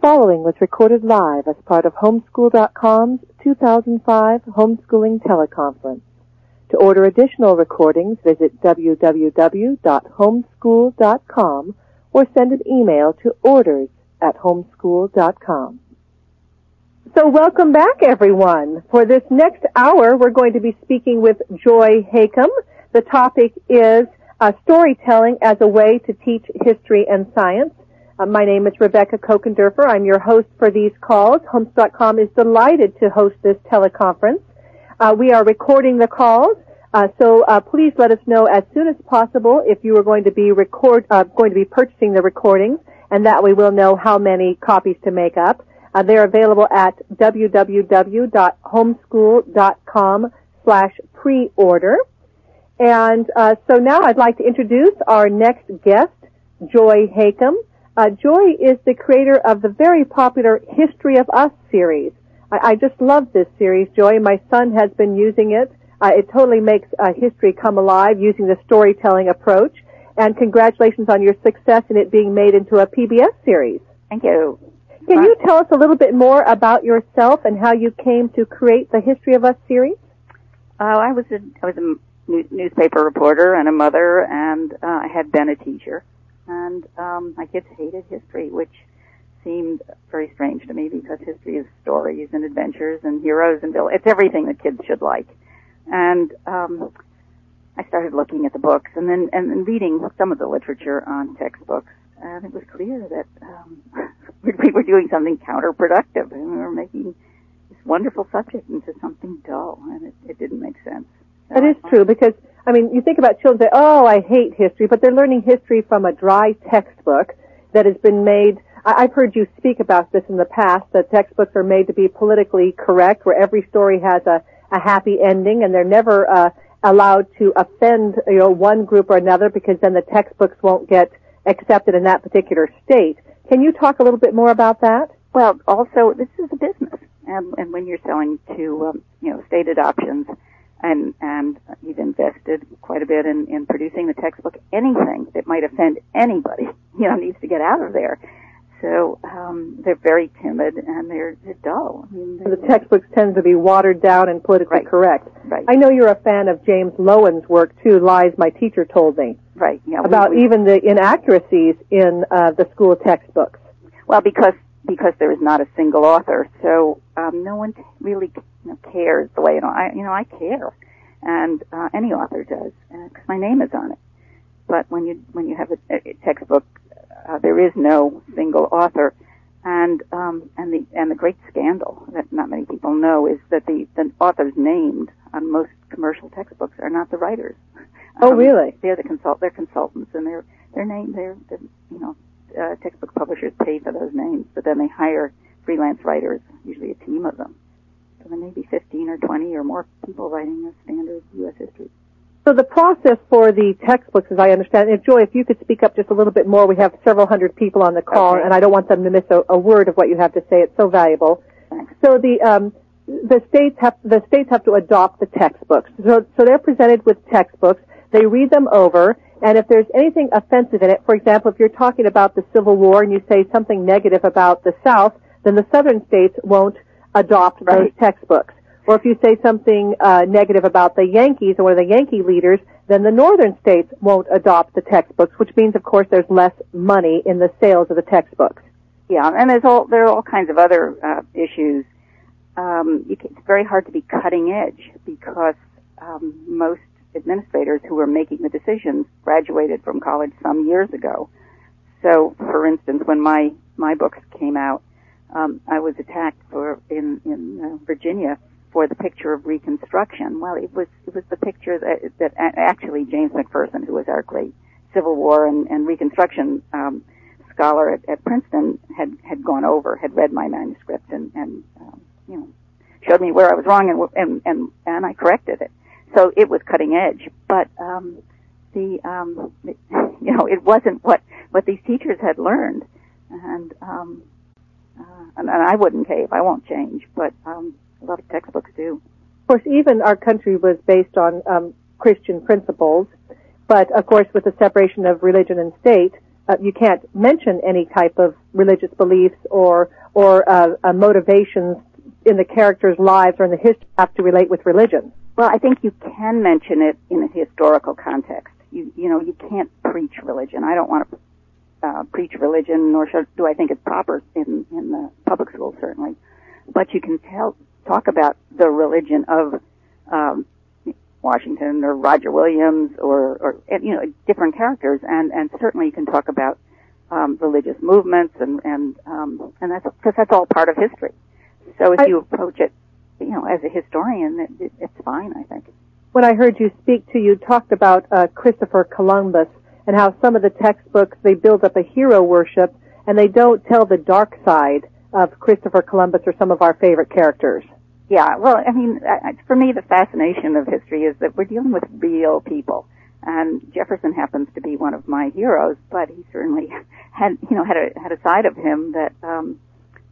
Following was recorded live as part of Homeschool.com's 2005 Homeschooling Teleconference. To order additional recordings, visit www.homeschool.com or send an email to orders at homeschool.com. So welcome back everyone. For this next hour, we're going to be speaking with Joy Hakim. The topic is uh, storytelling as a way to teach history and science. Uh, my name is Rebecca Kochenderfer. I'm your host for these calls. Homes.com is delighted to host this teleconference. Uh, we are recording the calls, uh, so uh, please let us know as soon as possible if you are going to be record uh, going to be purchasing the recordings, and that way we'll know how many copies to make up. Uh, they're available at www.homeschool.com slash pre-order. And so now I'd like to introduce our next guest, Joy Hakim. Uh, Joy is the creator of the very popular History of Us series. I, I just love this series, Joy. My son has been using it. Uh, it totally makes uh, history come alive using the storytelling approach. And congratulations on your success in it being made into a PBS series. Thank you. Can you tell us a little bit more about yourself and how you came to create the History of Us series? Uh, I was a I was a newspaper reporter and a mother, and uh, I had been a teacher and um, my kids hated history, which seemed very strange to me because history is stories and adventures and heroes and villains. It's everything that kids should like. And um, I started looking at the books and then and, and reading some of the literature on textbooks, and it was clear that um, we were doing something counterproductive, and we were making this wonderful subject into something dull, and it, it didn't make sense. That is true because I mean, you think about children say, "Oh, I hate history," but they're learning history from a dry textbook that has been made. I, I've heard you speak about this in the past. That textbooks are made to be politically correct, where every story has a, a happy ending, and they're never uh, allowed to offend you know one group or another because then the textbooks won't get accepted in that particular state. Can you talk a little bit more about that? Well, also this is a business, and, and when you're selling to um, you know state adoptions and and he's invested quite a bit in in producing the textbook. Anything that might offend anybody, you know, needs to get out of there. So um, they're very timid and they're, they're dull. I mean, they're, the textbooks tend to be watered down and politically right, correct. Right. I know you're a fan of James Loewen's work too. Lies my teacher told me. Right. Yeah. About we, we, even the inaccuracies in uh, the school textbooks. Well, because because there is not a single author, so um, no one really you know, cares the way you know I you know I care, and uh, any author does because uh, my name is on it. But when you when you have a, a textbook, uh, there is no single author, and um, and the and the great scandal that not many people know is that the the authors named on most commercial textbooks are not the writers. Oh, um, really? They're the consult they're consultants, and they're they're named they're, they're you know uh, textbook publishers pay for those names, but then they hire freelance writers, usually a team of them. So there may be 15 or 20 or more people writing a standard U.S. history. So the process for the textbooks, as I understand, and Joy, if you could speak up just a little bit more, we have several hundred people on the call, okay. and I don't want them to miss a, a, word of what you have to say. It's so valuable. Thanks. So the um, the states have the states have to adopt the textbooks. So so they're presented with textbooks. They read them over, and if there's anything offensive in it, for example, if you're talking about the Civil War and you say something negative about the South, then the Southern states won't adopt right. those textbooks. Or if you say something uh, negative about the Yankees or one of the Yankee leaders, then the northern states won't adopt the textbooks, which means, of course, there's less money in the sales of the textbooks. Yeah, and there's all there are all kinds of other uh, issues. Um, can, it's very hard to be cutting edge because um, most administrators who were making the decisions graduated from college some years ago. So, for instance, when my my books came out, um, I was attacked for in in uh, Virginia for the picture of Reconstruction. Well, it was it was the picture that that actually James McPherson, who was our great Civil War and, and Reconstruction um, scholar at, at Princeton, had had gone over, had read my manuscript, and and um, you know showed me where I was wrong, and and and and I corrected it. So it was cutting edge, but um, the um, it, you know it wasn't what what these teachers had learned, and um, uh, and, and I wouldn't cave. I won't change, but um, a lot of textbooks do. Of course, even our country was based on um, Christian principles, but of course, with the separation of religion and state, uh, you can't mention any type of religious beliefs or or uh, uh, motivations in the characters' lives or in the history have to relate with religion. Well, I think you can mention it in a historical context. You you know you can't preach religion. I don't want to uh, preach religion, nor should, do I think it's proper in in the public schools certainly. But you can tell talk about the religion of um, Washington or Roger Williams or, or you know different characters, and and certainly you can talk about um, religious movements and and um, and that's because that's all part of history. So if I, you approach it, you know, as a historian, it, it, it's fine, I think. When I heard you speak to, you talked about uh, Christopher Columbus and how some of the textbooks they build up a hero worship and they don't tell the dark side of Christopher Columbus or some of our favorite characters. Yeah, well, I mean, for me, the fascination of history is that we're dealing with real people. And Jefferson happens to be one of my heroes, but he certainly had, you know, had a had a side of him that um,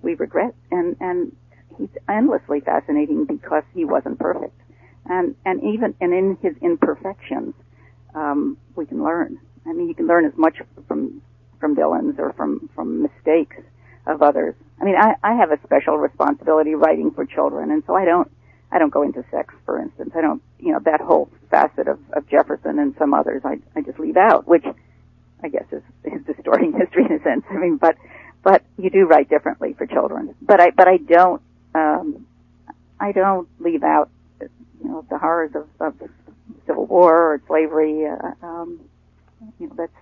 we regret, and and he's endlessly fascinating because he wasn't perfect, and and even and in his imperfections, um, we can learn. I mean, you can learn as much from from villains or from from mistakes of others. I mean, I, I have a special responsibility writing for children, and so I don't, I don't go into sex, for instance. I don't, you know, that whole facet of, of Jefferson and some others, I, I just leave out, which I guess is, is distorting history in a sense. I mean, but, but you do write differently for children. But I, but I don't, um, I don't leave out, you know, the horrors of, of the Civil War or slavery. Uh, um, you know, that's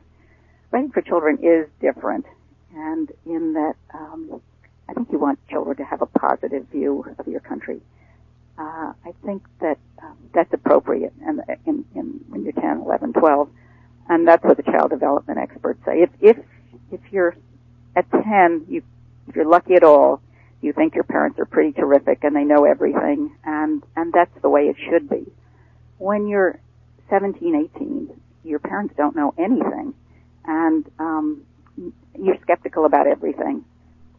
writing for children is different and in that um, I think you want children to have a positive view of your country. Uh, I think that um, that's appropriate and in, in, when you're 10, 11, 12, and that's what the child development experts say. If if if you're at 10, you if you're lucky at all, you think your parents are pretty terrific and they know everything, and and that's the way it should be. When you're 17, 18, your parents don't know anything, and um, you're skeptical about everything.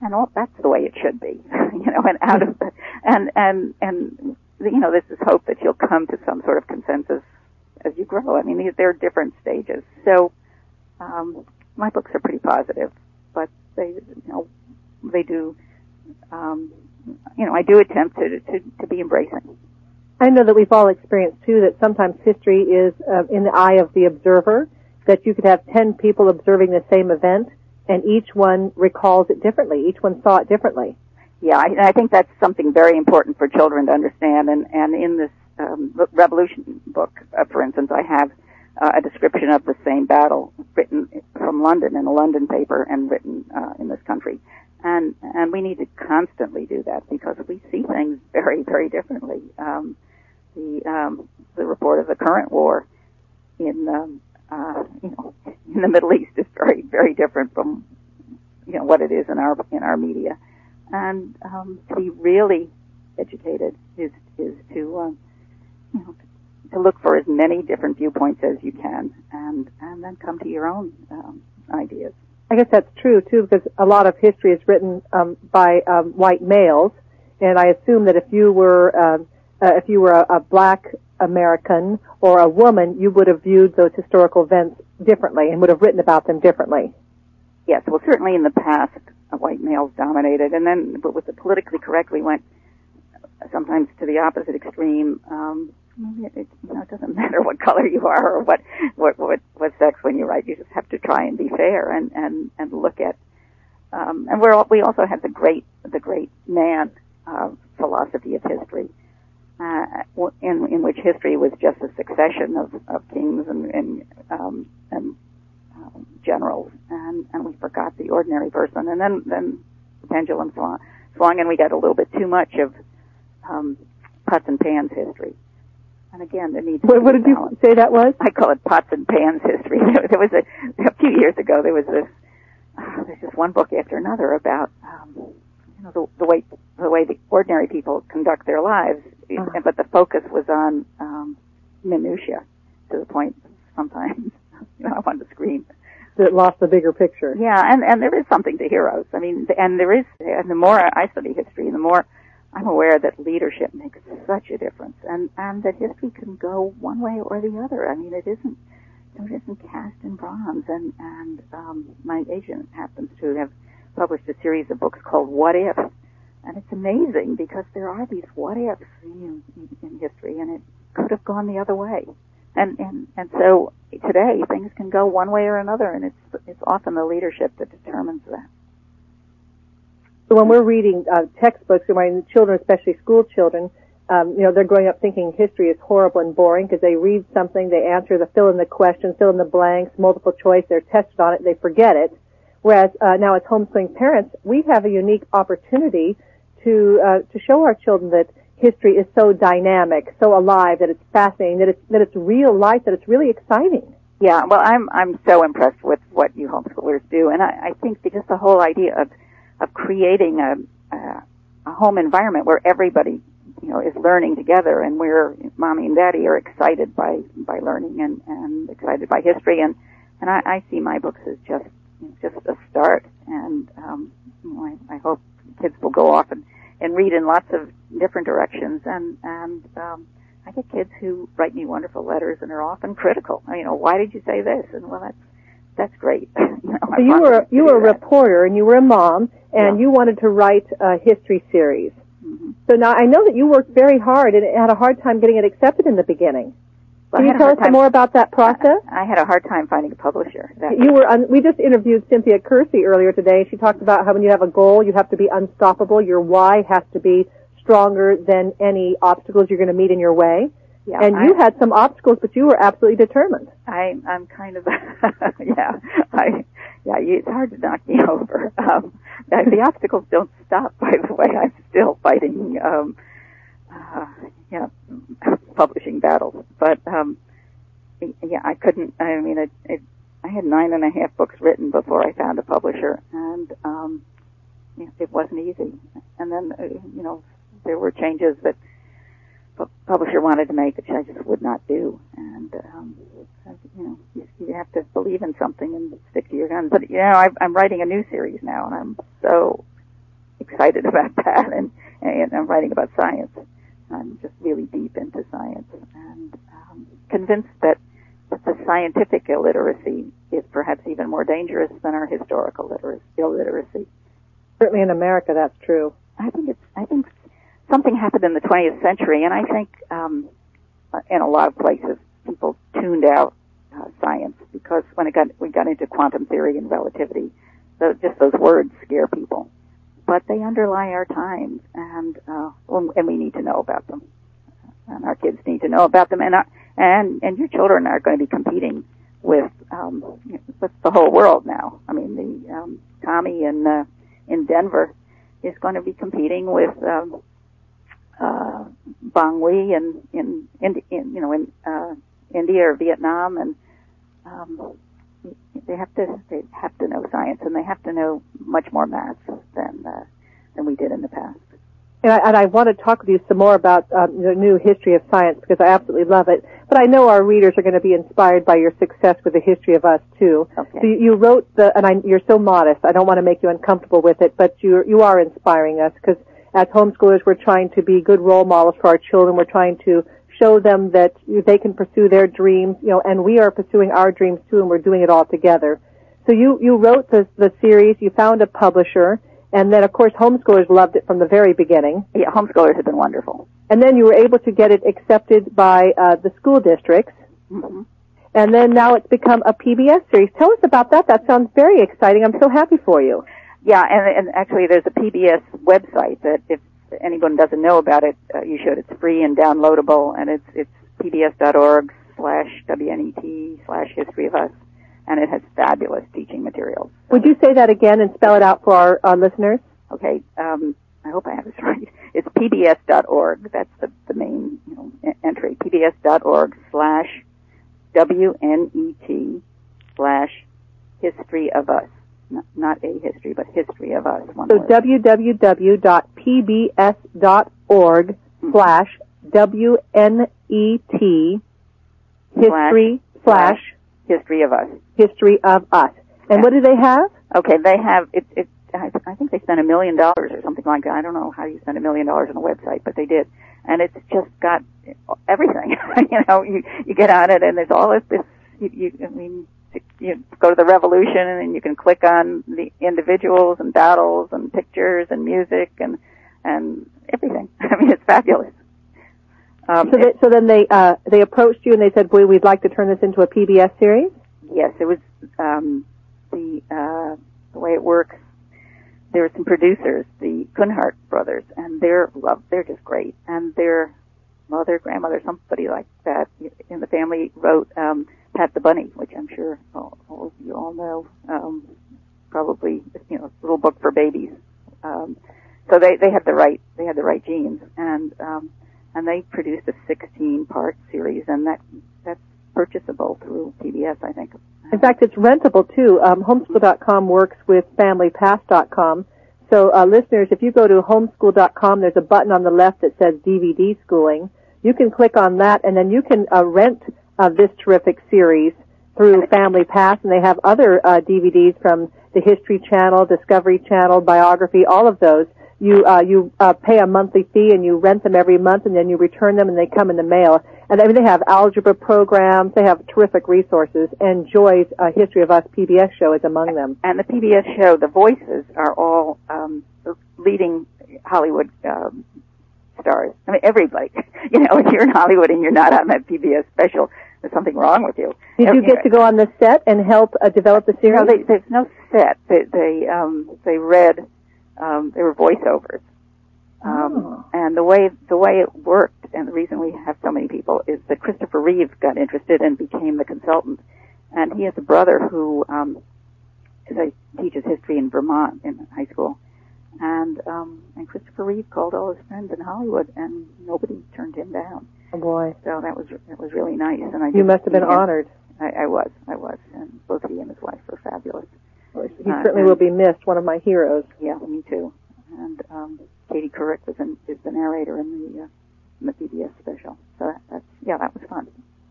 And all, that's the way it should be, you know, and out of the, and, and, and, you know, this is hope that you'll come to some sort of consensus as you grow. I mean, there are different stages. So, um, my books are pretty positive, but they, you know, they do, um, you know, I do attempt to, to, to be embracing. I know that we've all experienced too that sometimes history is uh, in the eye of the observer, that you could have 10 people observing the same event and each one recalls it differently. Each one saw it differently. Yeah, I, I think that's something very important for children to understand. And, and in this um, Revolution book, uh, for instance, I have uh, a description of the same battle written from London in a London paper and written uh, in this country. And and we need to constantly do that because we see things very very differently. Um, the um, the report of the current war in um, uh, you know, in the Middle East is very, very different from, you know, what it is in our in our media, and um, to be really educated is is to, um, you know, to look for as many different viewpoints as you can, and and then come to your own um, ideas. I guess that's true too, because a lot of history is written um, by um, white males, and I assume that if you were uh, uh, if you were a, a black American or a woman, you would have viewed those historical events differently and would have written about them differently. Yes, well, certainly in the past, white males dominated, and then, but with the politically correct, we went sometimes to the opposite extreme. Um, it, it, you know, it doesn't matter what color you are or what, what, what, what sex when you write. You just have to try and be fair and, and, and look at, um, and we're, all, we also have the great, the great man, uh, philosophy of history uh, in, in which history was just a succession of, of kings and, and, um, and um, generals, and, and we forgot the ordinary person. And then, then the pendulum swung, swung, and we got a little bit too much of um, pots and pans history. And again, there needs. What, what did balance. you say that was? I call it pots and pans history. There was a, a few years ago. There was this. Uh, there's just one book after another about um, you know, the, the way the way the ordinary people conduct their lives, uh-huh. but the focus was on um, minutia to the point sometimes you know I wanted to scream. That lost the bigger picture. Yeah, and and there is something to heroes. I mean, and there is, and the more I study history, the more I'm aware that leadership makes such a difference, and and that history can go one way or the other. I mean, it isn't it isn't cast in bronze. And and um, my agent happens to have published a series of books called What If, and it's amazing because there are these what ifs in, in history, and it could have gone the other way. And and and so today things can go one way or another, and it's it's often the leadership that determines that. So when we're reading uh, textbooks, and my children, especially school children, um, you know, they're growing up thinking history is horrible and boring because they read something, they answer the fill in the question, fill in the blanks, multiple choice, they're tested on it, they forget it. Whereas uh, now as homeschooling parents, we have a unique opportunity to uh, to show our children that history is so dynamic, so alive, that it's fascinating, that it's that it's real life, that it's really exciting. Yeah, well, I'm I'm so impressed with what you homeschoolers do, and I, I think just the whole idea of of creating a, a a home environment where everybody you know is learning together, and where mommy and daddy are excited by by learning and and excited by history, and and I, I see my books as just just a start, and um, you know I, I hope kids will go off and and read in lots of different directions, and and um, I get kids who write me wonderful letters and are often critical. You know, why did you say this? And well, that's that's great. you know, so you were you were a reporter and you were a mom and yeah. you wanted to write a history series. Mm-hmm. So now I know that you worked very hard and had a hard time getting it accepted in the beginning. Well, Can you tell us some more about that process? I, I had a hard time finding a publisher. That you were. Un- we just interviewed Cynthia Kersey earlier today. She talked about how when you have a goal, you have to be unstoppable. Your why has to be stronger than any obstacles you're going to meet in your way. Yeah, and you had some obstacles, but you were absolutely determined. I, I'm kind of, yeah, I, yeah, you, it's hard to knock me over. Um, the obstacles don't stop, by the way. I'm still fighting, um, uh, yeah, publishing battles. But um, yeah, I couldn't. I mean, it, it, I had nine and a half books written before I found a publisher, and um, it wasn't easy. And then, uh, you know, there were changes that the publisher wanted to make, which I just would not do. And um, you know, you, you have to believe in something and stick to your guns. But you know, I, I'm writing a new series now, and I'm so excited about that. And, and I'm writing about science. I'm just really deep into science and um, convinced that, that the scientific illiteracy is perhaps even more dangerous than our historical literacy, illiteracy. Certainly in America, that's true. I think it's. I think something happened in the 20th century, and I think um, in a lot of places people tuned out uh, science because when it got we got into quantum theory and relativity, so just those words scare people but they underlie our times, and uh, and we need to know about them, and our kids need to know about them, and our, and and your children are going to be competing with um, with the whole world now. I mean, the um, Tommy in uh, in Denver is going to be competing with um, uh, Bong Wee in in, in, in you know in uh, India or Vietnam, and um, they have to they have to know science and they have to know much more math than uh, than we did in the past. And I, and I want to talk with you some more about um, the new history of science because I absolutely love it. But I know our readers are going to be inspired by your success with the history of us too. Okay. So you, you wrote the, and I, you're so modest. I don't want to make you uncomfortable with it, but you you are inspiring us because as homeschoolers, we're trying to be good role models for our children. We're trying to show them that they can pursue their dreams, you know, and we are pursuing our dreams too, and we're doing it all together. So you you wrote the the series, you found a publisher, and then of course homeschoolers loved it from the very beginning. Yeah, homeschoolers have been wonderful. And then you were able to get it accepted by uh, the school districts. Mm-hmm. And then now it's become a PBS series. Tell us about that. That sounds very exciting. I'm so happy for you. Yeah, and, and actually there's a PBS website that if anyone doesn't know about it, uh, you should. It's free and downloadable, and it's it's pbs.org slash wnet slash history of us, and it has fabulous teaching materials. Would you say that again and spell it out for our, our listeners? Okay, um, I hope I have this right. It's pbs.org. That's the, the main you know, entry. pbs.org slash wnet slash history of us not, a history, but history of us. so www.pbs.org mm-hmm. slash WNET history slash history of us. History of us. And yeah. what do they have? Okay, they have, it, it, I think they spent a million dollars or something like that. I don't know how you spend a million dollars on a website, but they did. And it's just got everything. you know, you, you get on it and there's all this, this You, you, I mean, you go to the revolution and you can click on the individuals and battles and pictures and music and and everything. I mean, it's fabulous. Um, so, they, so then they uh, they approached you and they said, "Boy, we'd like to turn this into a PBS series." Yes, it was um, the uh, the way it works. There were some producers, the Kunhardt brothers, and they're love. They're just great, and their mother, grandmother, somebody like that in the family wrote um, Pat the Bunny, which I'm sure all, all of you all know. Um, probably, you know, little book for babies. Um, so they they had the right they had the right genes, and um, and they produced a 16 part series, and that that's purchasable through PBS, I think. In fact, it's rentable too. Um, homeschool.com works with FamilyPass.com. So, uh, listeners, if you go to homeschool.com, there's a button on the left that says DVD schooling. You can click on that, and then you can uh, rent uh, this terrific series through Family Pass, and they have other uh, DVDs from the History Channel, Discovery Channel, Biography, all of those you uh, you uh, pay a monthly fee and you rent them every month and then you return them and they come in the mail. And I mean, they have algebra programs. They have terrific resources. And Joy's uh, History of Us PBS show is among them. And the PBS show, the voices are all um, leading Hollywood um, stars. I mean, everybody. You know, if you're in Hollywood and you're not on that PBS special, there's something wrong with you. Did you get to go on the set and help uh, develop the series? No, they, there's no set. They they um, they read um, they were voiceovers. Um, oh. And the way the way it worked, and the reason we have so many people is that Christopher Reeve got interested and became the consultant. And he has a brother who um, is a, teaches history in Vermont in high school. And um, and Christopher Reeve called all his friends in Hollywood, and nobody turned him down. Oh boy! So that was that was really nice. And I you must have been honored. I, I was, I was, and both he and his wife were fabulous. He uh, certainly will be missed. One of my heroes. Yeah, me too. And um, Katie Couric was in, is the narrator in the, uh, in the PBS special. So that, that's yeah, that was fun.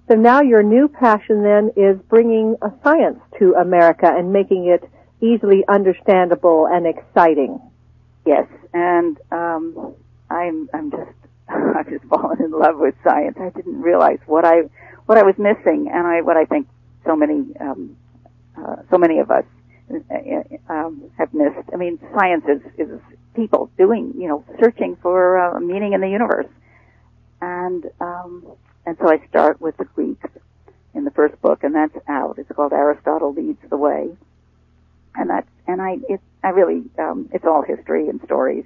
So now your new passion then is bringing a science to America and making it easily understandable and exciting. Yes, and um, I'm I'm just I've just fallen in love with science. I didn't realize what I what I was missing, and I what I think so many um, uh, so many of us um, have missed. I mean, science is, is people doing, you know, searching for uh, meaning in the universe. And, um, and so I start with the Greeks in the first book, and that's out. It's called Aristotle Leads the Way. And that's, and I, it, I really, um, it's all history and stories.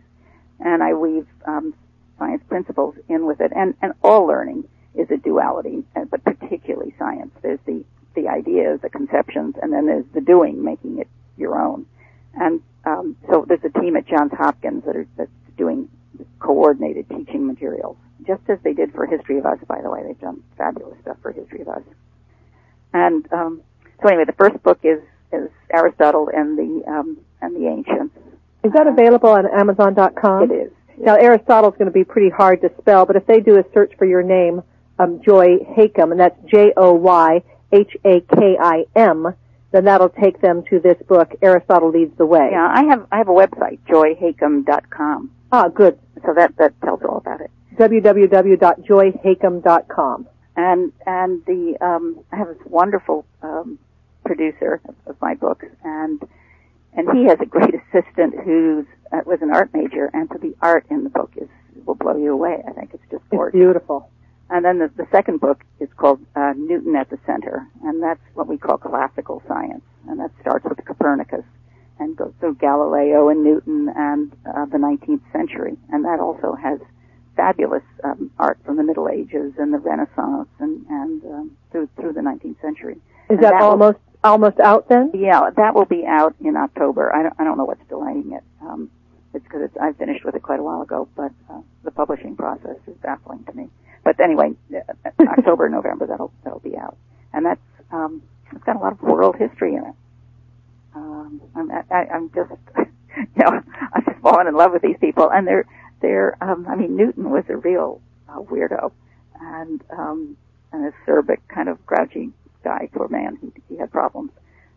And I weave, um, science principles in with it. And, and all learning is a duality, but particularly science. There's the the ideas, the conceptions, and then there's the doing, making it your own. And um, so there's a team at Johns Hopkins that are that's doing coordinated teaching materials, just as they did for History of Us. By the way, they've done fabulous stuff for History of Us. And um, so anyway, the first book is is Aristotle and the um, and the ancients. Is that available on Amazon.com? It is. Now Aristotle is going to be pretty hard to spell, but if they do a search for your name, um, Joy Hakim, and that's J O Y H-A-K-I-M, then that'll take them to this book, Aristotle Leads the Way. Yeah, I have, I have a website, joyhakim.com. Ah, good. So that, that tells all about it. www.joyhakim.com. And, and the, um, I have this wonderful, um, producer of, my books, and, and he has a great assistant who's, uh, was an art major, and so the art in the book is, will blow you away. I think it's just gorgeous. It's beautiful. And then the, the second book is called uh, Newton at the Center, and that's what we call classical science, and that starts with Copernicus and goes through Galileo and Newton and uh, the 19th century, and that also has fabulous um, art from the Middle Ages and the Renaissance and and um, through through the 19th century. Is that, that, almost almost out then? Yeah, that will be out in October. I don't I don't know what's delaying it. Um, it's because I finished with it quite a while ago, but uh, the publishing process is baffling to me. But anyway, uh, October, November, that'll that'll be out, and that's um, it's got a lot of world history in it. Um, I'm I, I'm just you know I'm just falling in love with these people, and they're they're um, I mean Newton was a real uh, weirdo, and um, and a acerbic kind of grouchy guy, poor man. He he had problems,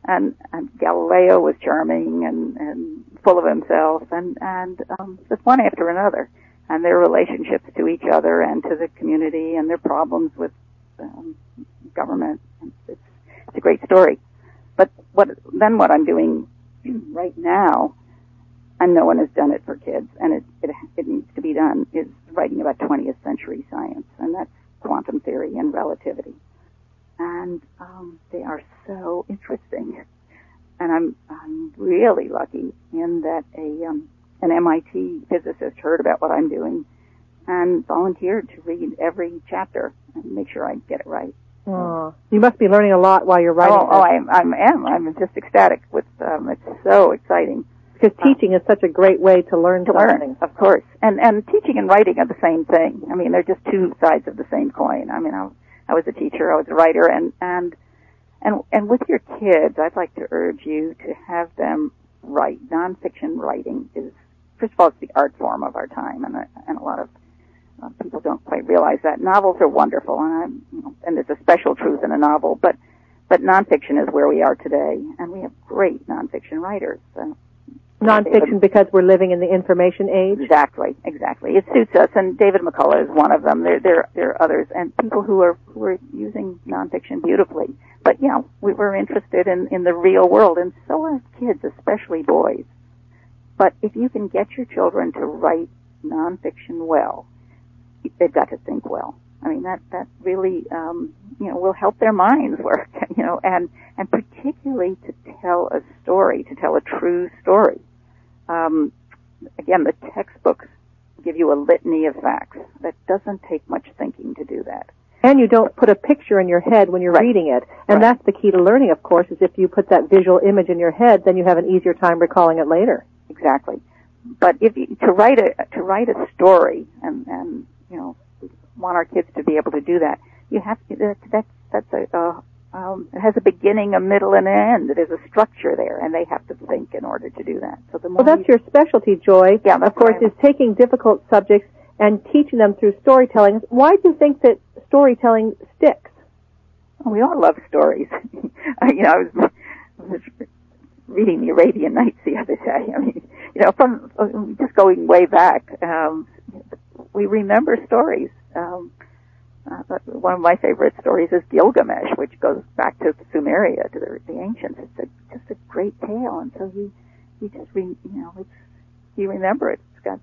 and and Galileo was charming and and full of himself, and and um, just one after another and their relationships to each other and to the community and their problems with um, government. It's, it's a great story. But what then what I'm doing right now, and no one has done it for kids, and it it, it needs to be done, is writing about 20th century science, and that's quantum theory and relativity, and um, they are so interesting. And I'm I'm really lucky in that a um, an MIT physicist heard about what I'm doing and volunteered to read every chapter and make sure I get it right. Oh, you must be learning a lot while you're writing. Oh, oh I, I am. I'm just ecstatic with. Um, it's so exciting because teaching is such a great way to learn to something. learn, of course. And and teaching and writing are the same thing. I mean, they're just two sides of the same coin. I mean, I, I was a teacher, I was a writer, and and and and with your kids, I'd like to urge you to have them write. Nonfiction writing is, first of all, it's the art form of our time, and and a lot of uh, people don't quite realize that novels are wonderful, and I'm, you know, and there's a special truth in a novel, but but nonfiction is where we are today, and we have great nonfiction writers. Uh, nonfiction because we're living in the information age. Exactly, exactly. It suits us, and David McCullough is one of them. There, there, there are others, and people who are who are using nonfiction beautifully. But you know, we were interested in in the real world, and so are kids, especially boys. But if you can get your children to write nonfiction well, they've got to think well. I mean, that that really, um, you know, will help their minds work. You know, and and particularly to tell a story, to tell a true story um, again, the textbooks give you a litany of facts. That doesn't take much thinking to do that. And you don't put a picture in your head when you're right. reading it. And right. that's the key to learning, of course, is if you put that visual image in your head, then you have an easier time recalling it later. Exactly. But if you, to write a to write a story, and and you know, want our kids to be able to do that, you have to. That, that's that's a, a um, it has a beginning, a middle, and an end. There's a structure there, and they have to think in order to do that. So the more well, that's you, your specialty, Joy. Yeah, of course, is taking difficult subjects and teaching them through storytelling. Why do you think that storytelling sticks? Well, we all love stories. you know, I was, I was reading the Arabian Nights the other day. I mean, you know, from just going way back, um, we remember stories. Um, uh, one of my favorite stories is Gilgamesh, which goes back to Sumeria, to the, the ancients. It's a, just a great tale, and so you you just re, you know it's you remember it. It's got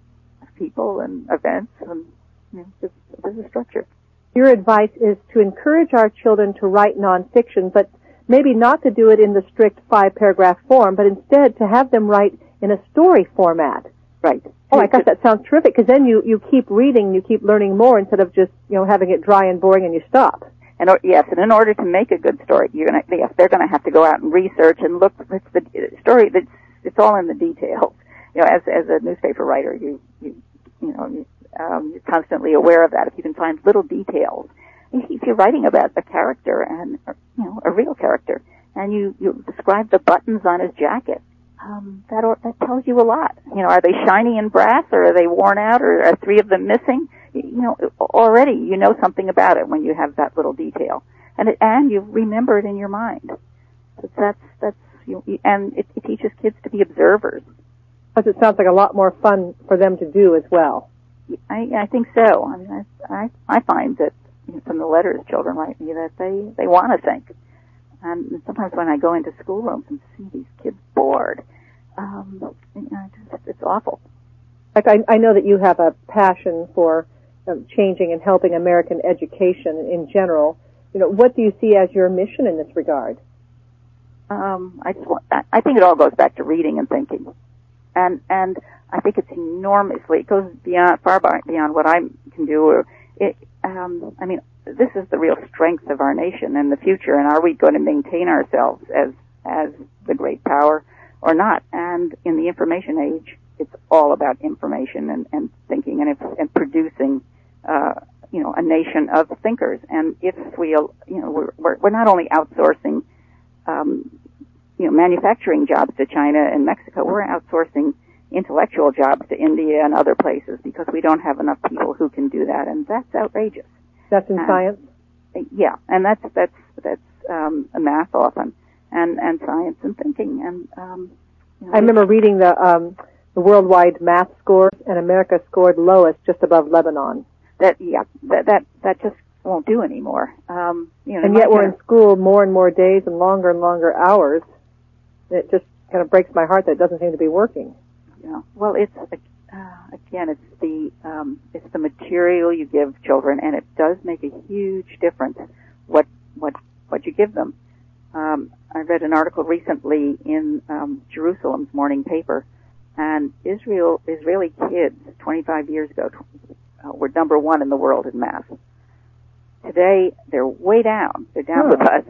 people and events, and you know, there's, there's a structure. Your advice is to encourage our children to write nonfiction, but maybe not to do it in the strict five paragraph form, but instead to have them write in a story format Right. Oh my gosh, that sounds terrific because then you, you keep reading, you keep learning more instead of just, you know, having it dry and boring and you stop. And yes, and in order to make a good story, you're gonna, yes, they're gonna have to go out and research and look, it's the story that's, it's all in the details. You know, as, as a newspaper writer, you, you, you know, you, um, you're constantly aware of that. If you can find little details, if you're writing about a character and, you know, a real character, and you, you describe the buttons on his jacket, um, that or, that tells you a lot. You know, are they shiny and brass, or are they worn out, or are three of them missing? You know, already you know something about it when you have that little detail, and it, and you remember it in your mind. So that's that's you, and it, it teaches kids to be observers. Plus, it sounds like a lot more fun for them to do as well. I I think so. I mean, I I, I find that you know, from the letters children write me that they they want to think and sometimes when I go into schoolrooms and see these kids bored, um, you know, it's, it's awful. Like I, I know that you have a passion for um, changing and helping American education in general. You know, what do you see as your mission in this regard? Um, I just want, I think it all goes back to reading and thinking, and and I think it's enormously it goes beyond far beyond what I can do. Or It, um, I mean, this is the real strength of our nation and the future, and are we going to maintain ourselves as as the great power or not? And in the information age, it's all about information and, and thinking and, and producing, uh, you know, a nation of thinkers. And if we, you know, we're we're, we're not only outsourcing, um, you know, manufacturing jobs to China and Mexico, we're outsourcing intellectual jobs to India and other places because we don't have enough people who can do that, and that's outrageous. That's in science. Yeah, and that's that's that's um, math often, and and science and thinking, and um, you know, I remember reading the um, the worldwide math scores, and America scored lowest, just above Lebanon. That yeah, that that that just won't do anymore. Um, you know, and yet we're in school more and more days and longer and longer hours. It just kind of breaks my heart that it doesn't seem to be working. Yeah. Well, it's uh, again, it's the um, it's the material you give children, and it does make a huge difference what what what you give them. Um, I read an article recently in um, Jerusalem's morning paper, and Israel Israeli kids 25 years ago uh, were number one in the world in math. Today they're way down. They're down with us,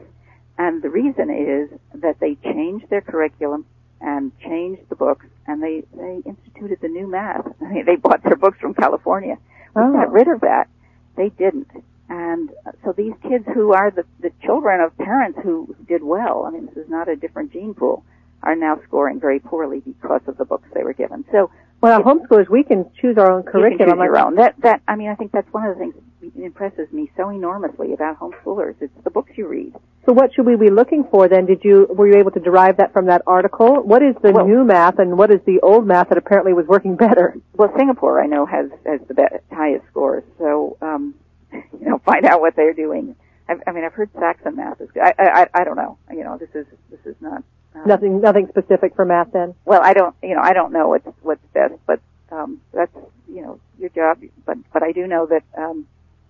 and the reason is that they changed their curriculum and changed the books, and they they instituted the new math. I mean, they bought their books from California. We Oh. got rid of that. They didn't. And uh, so these kids who are the, the children of parents who did well, I mean, this is not a different gene pool, are now scoring very poorly because of the books they were given. So Well, homeschoolers, we can choose our own you curriculum. choose your own. That, that, I mean, I think that's one of the things that impresses me so enormously about homeschoolers. It's the books you read. So what should we be looking for then? Did you, were you able to derive that from that article? What is the Well- new math and what is the old math that apparently was working better? Well, Singapore, I know, has has the best, highest scores. So, um, you know, find out what they're doing. I, I mean, I've heard Saxon math is good. I, I, I don't know. You know, this is this is not. Um, Nothing, nothing specific for math then? Well, I don't. You know, I don't know what's what's best, but um, that's you know your job. But but I do know that um,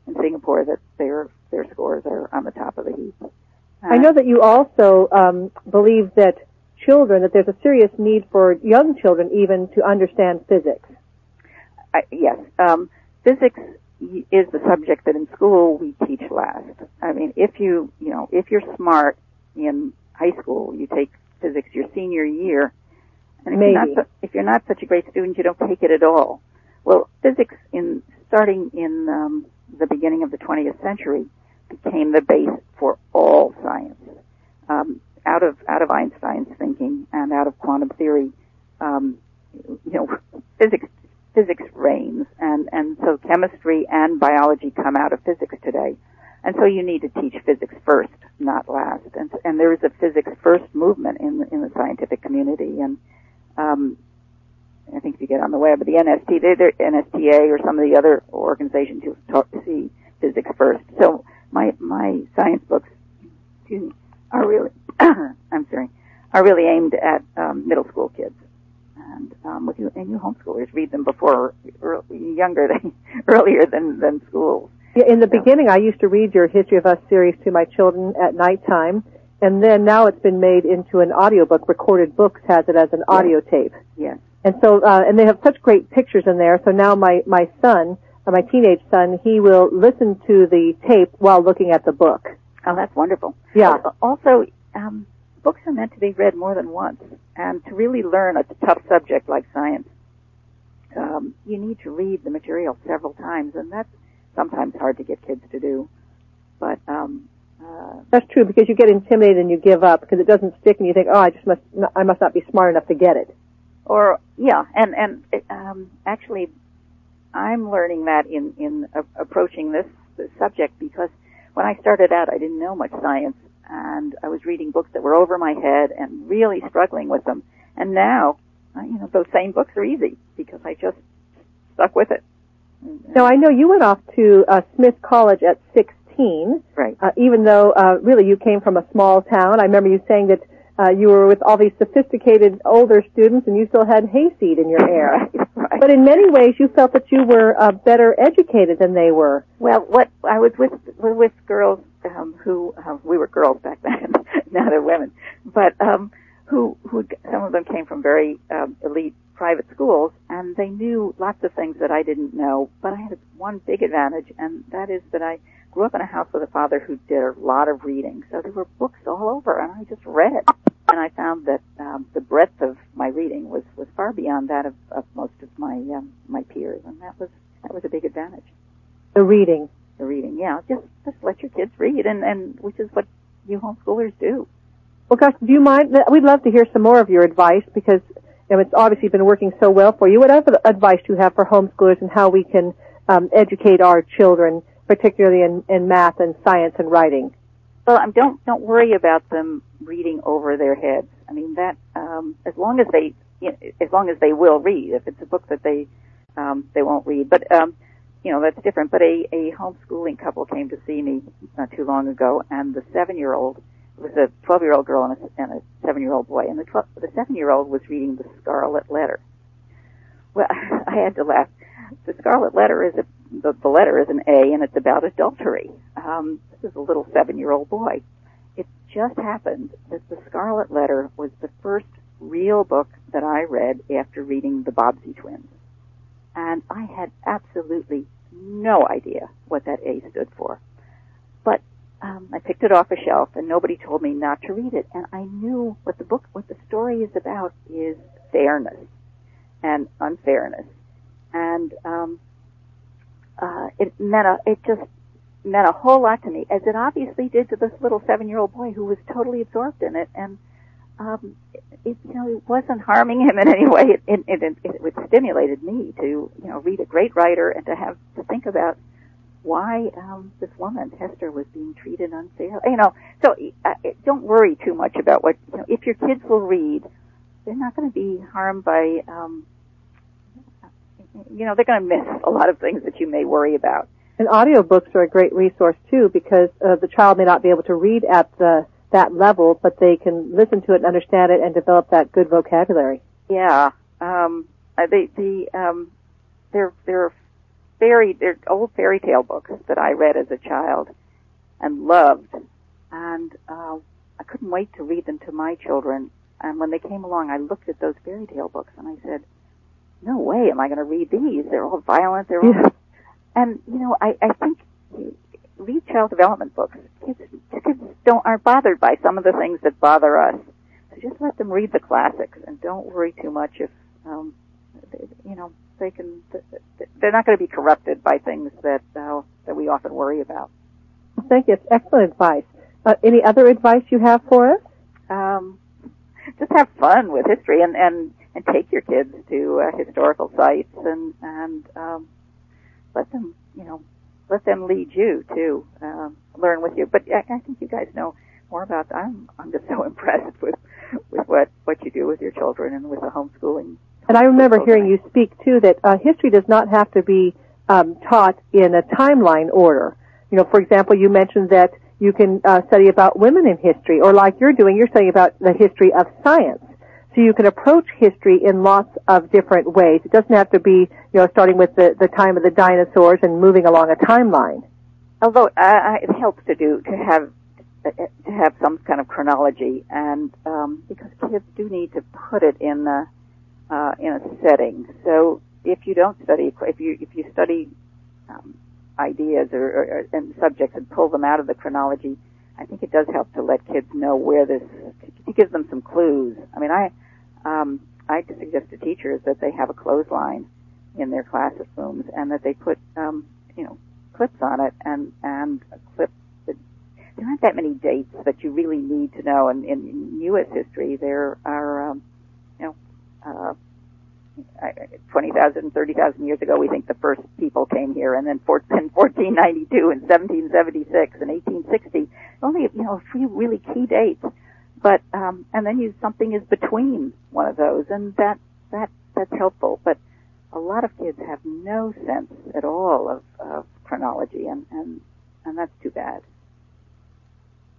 in Singapore that their their scores are on the top of the heap. I know that you also um, believe that children, that there's a serious need for young children even to understand physics. I, yes, um, physics is the subject that in school we teach last. I mean, if you you know if you're smart in high school, you take physics your senior year, and if Maybe. you're not if you're not such a great student, you don't take it at all. Well, physics in starting in um, the beginning of the 20th century became the base for all science. Um, out of out of Einstein's thinking and out of quantum theory, um, you know, physics physics reigns, and and so chemistry and biology come out of physics today, and so you need to teach physics first, not last. And and there is a physics first movement in the, in the scientific community, and um, I think if you get on the web, the NST, they're NSTA or some of the other organizations, you'll talk, see physics first. So my my science books, excuse me, are really, I'm sorry, are really aimed at um, middle school kids. And um, with you and you homeschoolers read them before ear- younger than earlier than than schools. Yeah, in the Yeah. beginning, I used to read your History of Us series to my children at nighttime, and then now it's been made into an audiobook. Recorded Books has it as an audio tape. Yes. And so, uh, and they have such great pictures in there. So now my, my son, uh, my teenage son, he will listen to the tape while looking at the book. Oh, that's wonderful. Yeah. Also, um, books are meant to be read more than once, and to really learn a tough subject like science, um, you need to read the material several times, and that's sometimes hard to get kids to do. But um, uh, That's true because you get intimidated and you give up because it doesn't stick and you think, oh, I just must, not, I must not be smart enough to get it. or yeah, and and um, actually, I'm learning that in in a- approaching this, this subject because when I started out, I didn't know much science, and I was reading books that were over my head and really struggling with them. And now, uh, you know, those same books are easy because I just stuck with it. Now I know you went off to uh, Smith College at 16, Right. uh, even though uh, really you came from a small town. I remember you saying that uh, you were with all these sophisticated older students and you still had hayseed in your hair. right. Right. But in many ways, you felt that you were uh, better educated than they were. Well, what I was with with girls um, who uh, we were girls back then. now they're women, but um, who who some of them came from very um, elite private schools, and they knew lots of things that I didn't know. But I had one big advantage, and that is that I grew up in a house with a father who did a lot of reading. So there were books all over, and I just read. And I found that um, the breadth of my reading was was far beyond that of, of most of my um, my peers, and that was that was a big advantage The reading. the reading. Yeah, just just let your kids read, and and which is what you homeschoolers do. Well, gosh, do you mind? We'd love to hear some more of your advice because know, it's obviously been working so well for you. What other advice do you have for homeschoolers and how we can um, educate our children, particularly in, in math and science and writing? Well, um, don't don't worry about them reading over their heads. I mean that um, as long as they you know, as long as they will read. If it's a book that they um, they won't read, but um, you know, that's different. But a, a homeschooling couple came to see me not too long ago, and the seven-year-old it was a 12-year-old girl and a, and a seven-year-old boy, and the 12, the seven-year-old was reading the Scarlet Letter. Well, I had to laugh. The Scarlet Letter is a the, the letter is an A, and it's about adultery. Um, this is a little seven-year-old boy. It just happened that the Scarlet Letter was the first real book that I read after reading the Bobbsey Twins and I had absolutely no idea what that A stood for. Um, I picked it off a shelf, and nobody told me not to read it. And I knew what the book, what the story is about, is fairness and unfairness, and um, uh, it meant a, it just meant a whole lot to me, as it obviously did to this little seven-year-old boy who was totally absorbed in it, and um, it, it, you know, it wasn't harming him in any way. It, it, it, it, it stimulated me to, you know, read a great writer and to have to think about why um, this woman Hester was being treated unfairly. You know, so uh, don't worry too much about what. You know, if your kids will read, they're not going to be harmed by. Um, you know, they're going to miss a lot of things that you may worry about. And audiobooks are a great resource too because uh, the child may not be able to read at the that level, but they can listen to it and understand it and develop that good vocabulary. Yeah. Um, uh, the the um, they're they're fairy they're old fairy tale books that I read as a child and loved, and uh, I couldn't wait to read them to my children. And when they came along, I looked at those fairy tale books and I said, "No way am I going to read these. They're all violent. They're all." and you know, I I think read child development books. Kids, kids don't aren't bothered by some of the things that bother us. So just let them read the classics and don't worry too much if um, you know they can. They're not going to be corrupted by things that uh, that we often worry about. Thank you. It's excellent advice. Uh, any other advice you have for us? Um, just have fun with history and and and take your kids to uh, historical sites and and um, let them you know let them lead you to um, learn with you. But I, I think you guys know more about. I'm I'm just so impressed with with what what you do with your children and with the homeschooling. And I remember hearing you speak too that uh, history does not have to be um, taught in a timeline order. You know, for example, you mentioned that you can uh, study about women in history, or like you're doing, you're studying about the history of science. So you can approach history in lots of different ways. It doesn't have to be, you know, starting with the, the time of the dinosaurs and moving along a timeline. Although uh, it helps to do to have to have some kind of chronology, and um, because kids do need to put it in the uh, in a setting. So if you don't study, if you if you study um, ideas or, or and subjects and pull them out of the chronology, I think it does help to let kids know where this, to give them some clues. I mean, I, um, I suggest to teachers that they have a clothesline in their classrooms and that they put, um, you know, clips on it and, and clip there aren't that many dates that you really need to know. And in, in U.S. history, there are, um, you know, uh, 20,000, 30,000 years ago, we think the first people came here, and then in 1492 and 1776 and 1860. Only, you know, a few really key dates. But, um, and then you, something is between one of those, and that, that, that's helpful. But a lot of kids have no sense at all of, of chronology, and, and, and that's too bad.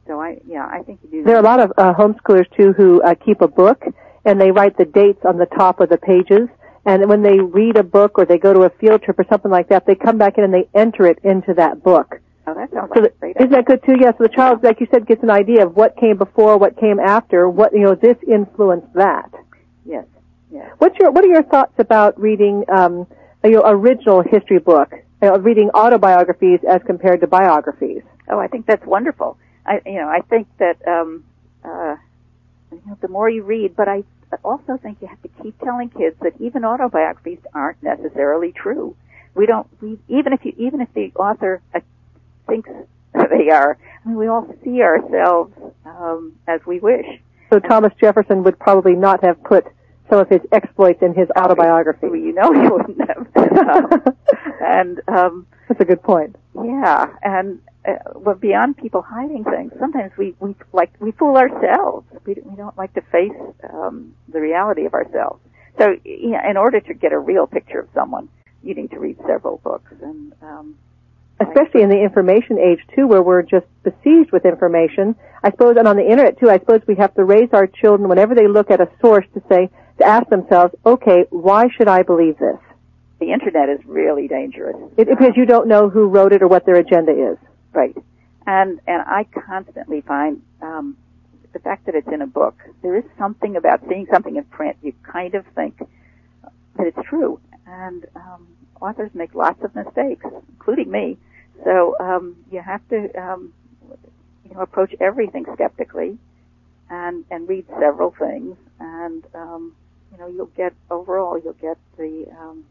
So I, yeah, I think you do. There are a lot of uh, homeschoolers too who uh, keep a book and they write the dates on the top of the pages. And when they read a book or they go to a field trip or something like that, they come back in and they enter it into that book. Oh, that sounds so like great. Isn't that good too? Yes. Yeah, so the child, like you said, gets an idea of what came before, what came after, what you know, this influenced that. Yes. Yes. What's your What are your thoughts about reading, um, you know, original history book, you know, reading autobiographies as compared to biographies? Oh, I think that's wonderful. I, you know, I think that um, uh, you know, the more you read, but I also think you have to keep telling kids that even autobiographies aren't necessarily true. We don't, we, even if you, even if the author uh, thinks they are, I mean, we all see ourselves um, as we wish. So Thomas Jefferson would probably not have put some of his exploits in his autobiography. Well, you know he wouldn't have. and um, that's a good point. Yeah, and uh, well, beyond people hiding things, sometimes we we like we fool ourselves. We we don't like to face um, the reality of ourselves. So, you know, in order to get a real picture of someone, you need to read several books and um, especially in the information age too, where we're just besieged with information. I suppose, and on the internet too, I suppose we have to raise our children whenever they look at a source to say, to ask themselves, okay, why should I believe this? The internet is really dangerous. It, because you don't know who wrote it or what their agenda is. Right. And, and I constantly find, um, the fact that it's in a book, there is something about seeing something in print, you kind of think that it's true. And, um, authors make lots of mistakes, including me. So um, you have to um, you know approach everything skeptically, and and read several things, and um, you know you'll get overall you'll get the um,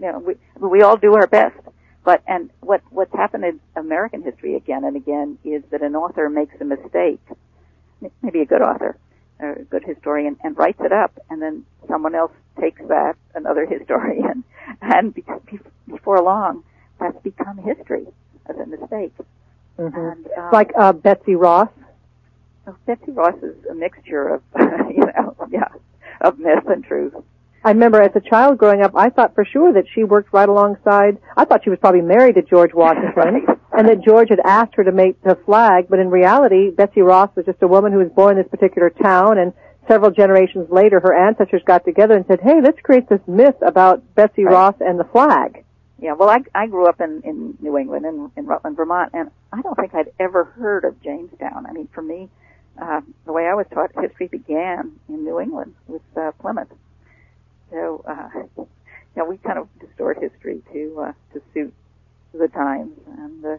you know we we all do our best. But and what what's happened in American history again and again is that an author makes a mistake, maybe a good author, or a good historian, and writes it up, and then someone else takes that, another historian, and before long, that's become history as a mistake. Mm-hmm. And, um, like uh, Betsy Ross. Well, Betsy Ross is a mixture of, you know, yeah, of myth and truth. I remember as a child growing up, I thought for sure that she worked right alongside. I thought she was probably married to George Washington, right. and that George had asked her to make the flag. But in reality, Betsy Ross was just a woman who was born in this particular town, and several generations later, her ancestors got together and said, "Hey, let's create this myth about Betsy right. Ross and the flag." Yeah, well, I I grew up in in New England in in Rutland, Vermont, and I don't think I'd ever heard of Jamestown. I mean, for me, uh, the way I was taught history began in New England with uh, Plymouth. So, uh, you know, we kind of distort history to uh, to suit the times, and uh,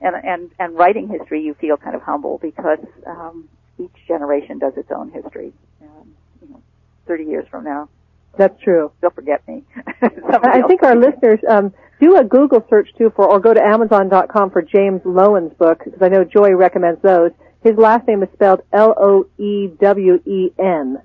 and and and writing history, you feel kind of humble because um, each generation does its own history. Um, you know, thirty years from now, that's true. They'll forget me. I think our listeners um, do a Google search too for, or go to Amazon.com for James Loewen's book because I know Joy recommends those. His last name is spelled L O E W E N,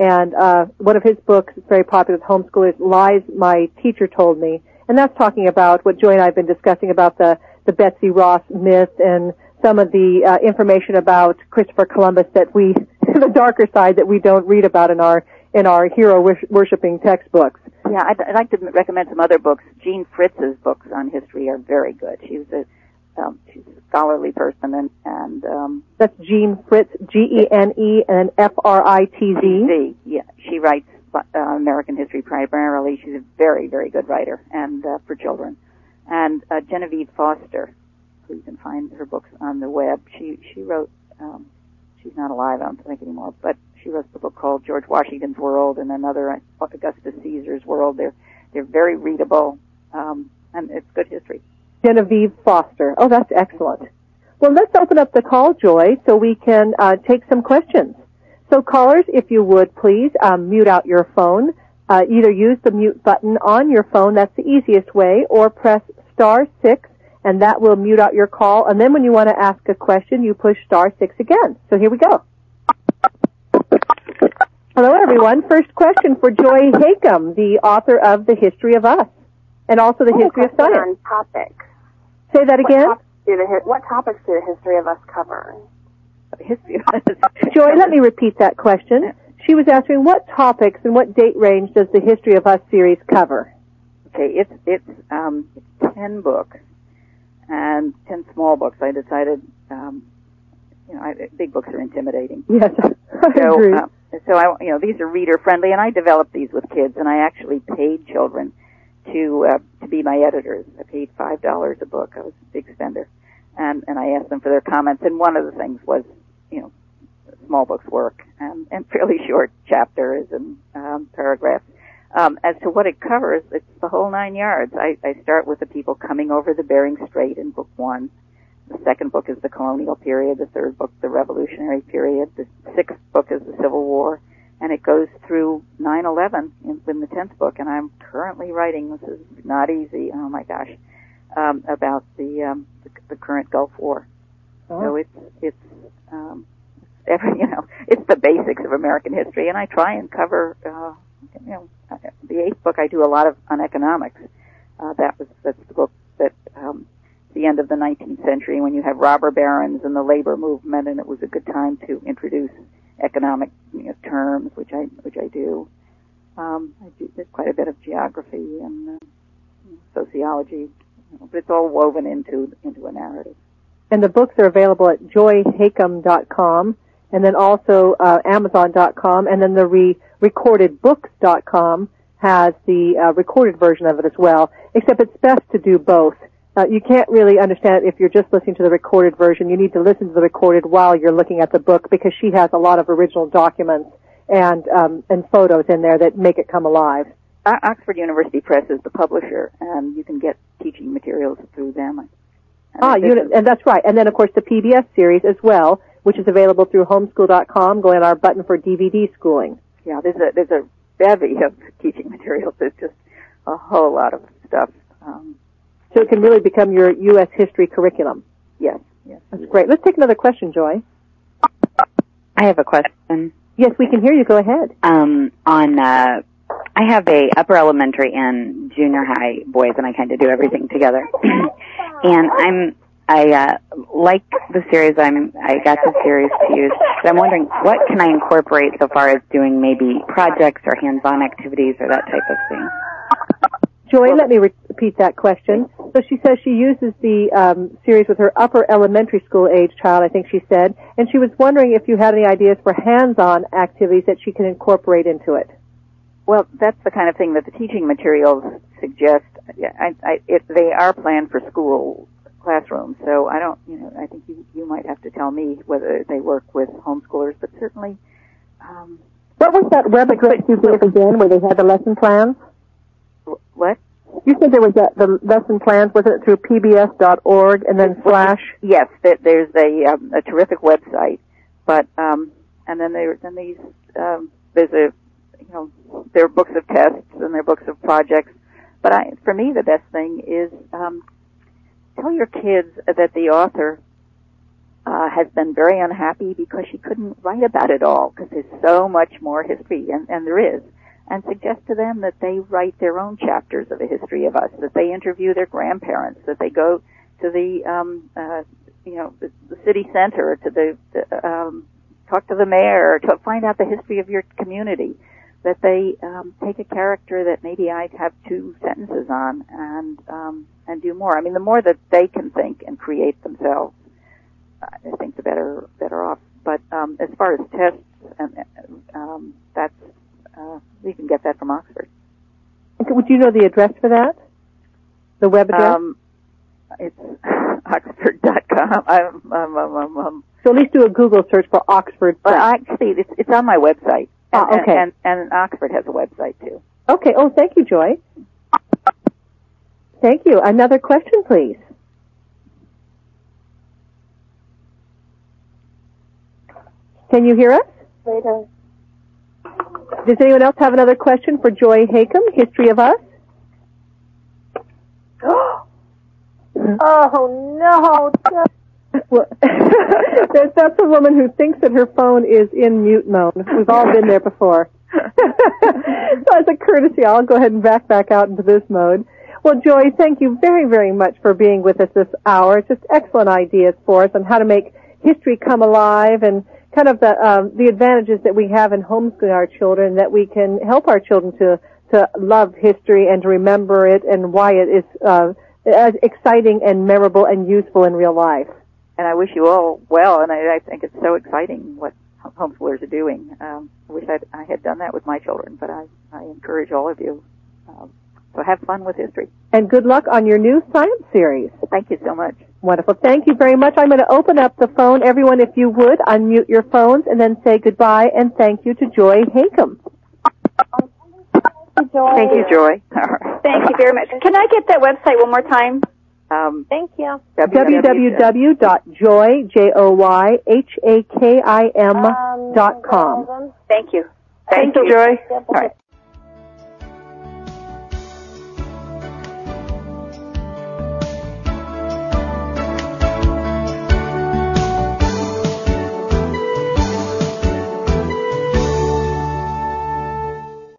and uh, one of his books very popular with homeschoolers, "Lies My Teacher Told Me," and that's talking about what Joy and I have been discussing about the the Betsy Ross myth and some of the uh, information about Christopher Columbus that we, the darker side that we don't read about in our in our hero worshipping textbooks. Yeah, I'd, I'd, like to recommend some other books. Jean Fritz's books on history are very good. She's a um, she's a scholarly person, and and um, that's Jean Fritz, G E N E and F R I T Z. Yeah, she writes uh, American history primarily. She's a very very good writer, and uh, for children. And uh, Genevieve Foster, who you can find her books on the web. She she wrote. Um, she's not alive, I don't think anymore, but she wrote a book called George Washington's World and another Augustus Caesar's World. They're they're very readable, um, and it's good history. Genevieve Foster. Oh, that's excellent. Well, let's open up the call, Joy, so we can uh, take some questions. So, callers, if you would please um, mute out your phone. Uh, either use the mute button on your phone, that's the easiest way, or press star six, and that will mute out your call. And then when you want to ask a question, you push star six again. So here we go. Hello, everyone. First question for Joy Hakim, the author of The History of Us, and also The History of Science. On topics. Say that what again. Topics the, what topics do The History of Us cover? History of Us. Joy, let me repeat that question. She was asking what topics and what date range does The History of Us series cover? Okay, it's it's um, ten books and ten small books. I decided, um, you know, I, big books are intimidating. Yes, I so, agree. Uh, so I, you know, these are reader friendly, and I developed these with kids, and I actually paid children to uh, to be my editors. I paid five dollars a book. I was a big spender, and and I asked them for their comments. And one of the things was, you know, small books work and and fairly short chapters and um, paragraphs. Um, as to what it covers, it's the whole nine yards. I, I start with the people coming over the Bering Strait in book one. The second book is the colonial period. The third book, the revolutionary period. The sixth book is the Civil War. And it goes through 9-11 in, in the tenth book. And I'm currently writing, this is not easy, oh my gosh, um, about the, um, the, the current Gulf War. Oh. So it's, it's, um, every, you know, it's the basics of American history. And I try and cover, uh, you know, the eighth book I do a lot of on economics. Uh, that was, that's the book that, um, the end of the 19th century when you have robber barons and the labor movement, and it was a good time to introduce economic you know, terms, which I which I do. Um, I do there's quite a bit of geography and uh, sociology, you know, but it's all woven into into a narrative. And the books are available at joyhakim.com and then also uh, amazon.com and then the re- recordedbooks.com has the uh, recorded version of it as well, except it's best to do both. Uh, you can't really understand it if you're just listening to the recorded version. You need to listen to the recorded while you're looking at the book because she has a lot of original documents and um, and photos in there that make it come alive. Oxford University Press is the publisher, and you can get teaching materials through them. And Ah, uni- and that's right. And then of course the PBS series as well, which is available through homeschool.com. Go in our button for DVD schooling. yeah, there's a there's a bevy of teaching materials. There's just a whole lot of stuff. Um, So it can really become your U.S. history curriculum. yes, yes. That's great. Let's take another question, Joy. I have a question. Yes, we can hear you. Go ahead. Um, on uh, I have a upper elementary and junior high boys, and I kind of do everything together. and I'm I uh, like the series. I'm I got the series to use. But I'm wondering what can I incorporate so far as doing maybe projects or hands-on activities or that type of thing. Joy, let me re- repeat that question. So she says she uses the um, series with her upper elementary school age child, I think she said, and she was wondering if you had any ideas for hands-on activities that she can incorporate into it. Well, that's the kind of thing that the teaching materials suggest. I, I, it, they are planned for school classrooms, so I don't, you know, I think you, you might have to tell me whether they work with homeschoolers, but certainly, um, What was that web address you gave again where they had the lesson plans? Wh- what? You said there was a, the lesson plans, wasn't it through pbs.org and then slash? Yes, there, there's a, um, a terrific website, but um, and then there then these um, there's a you know there are books of tests and there are books of projects, but I for me the best thing is um, tell your kids that the author uh, has been very unhappy because she couldn't write about it all because there's so much more history and, and there is. And suggest to them that they write their own chapters of a history of us, that they interview their grandparents, that they go to the um, uh, you know the, the city center, to the, the um, talk to the mayor, to find out the history of your community. That they um, take a character that maybe I'd have two sentences on and um, and do more. I mean, the more that they can think and create themselves, I think the better better off. But um, as far as tests, and um, that's uh, you can get that from Oxford. Okay, Would you know the address for that? The web address? Um, it's oxford.com. I'm, I'm, I'm, I'm, I'm, so at least do a Google search for Oxford. well, actually, it's, it's on my website. Ah, And- okay. And, and, and Oxford has a website too. Okay. Oh, thank you, Joy. Thank you. Another question, please. Can you hear us? Later. Does anyone else have another question for Joy Hakim, History of Us? oh no! Well, there's, that's a woman who thinks that her phone is in mute mode. We've all been there before. so as a courtesy, I'll go ahead and back back out into this mode. Well, Joy, thank you very, very much for being with us this hour. It's just excellent ideas for us on how to make history come alive and kind of the um, the advantages that we have in homeschooling our children that we can help our children to to love history and to remember it and why it is uh, as exciting and memorable and useful in real life. And I wish you all well, and I, I think it's so exciting what homeschoolers are doing. Um, I wish I'd, I had done that with my children, but I, I encourage all of you. Um, so have fun with history. And good luck on your new science series. Thank you so much. Wonderful. Thank you very much. I'm going to open up the phone. Everyone, if you would, unmute your phones and then say goodbye and thank you to Joy Hakim. Joy. Thank you, Joy. Thank you very much. Can I get that website one more time? Um, Thank you. www.joy, J-O-Y-H-A-K-I-M dot com. Thank you. Thank you, Joy. All right.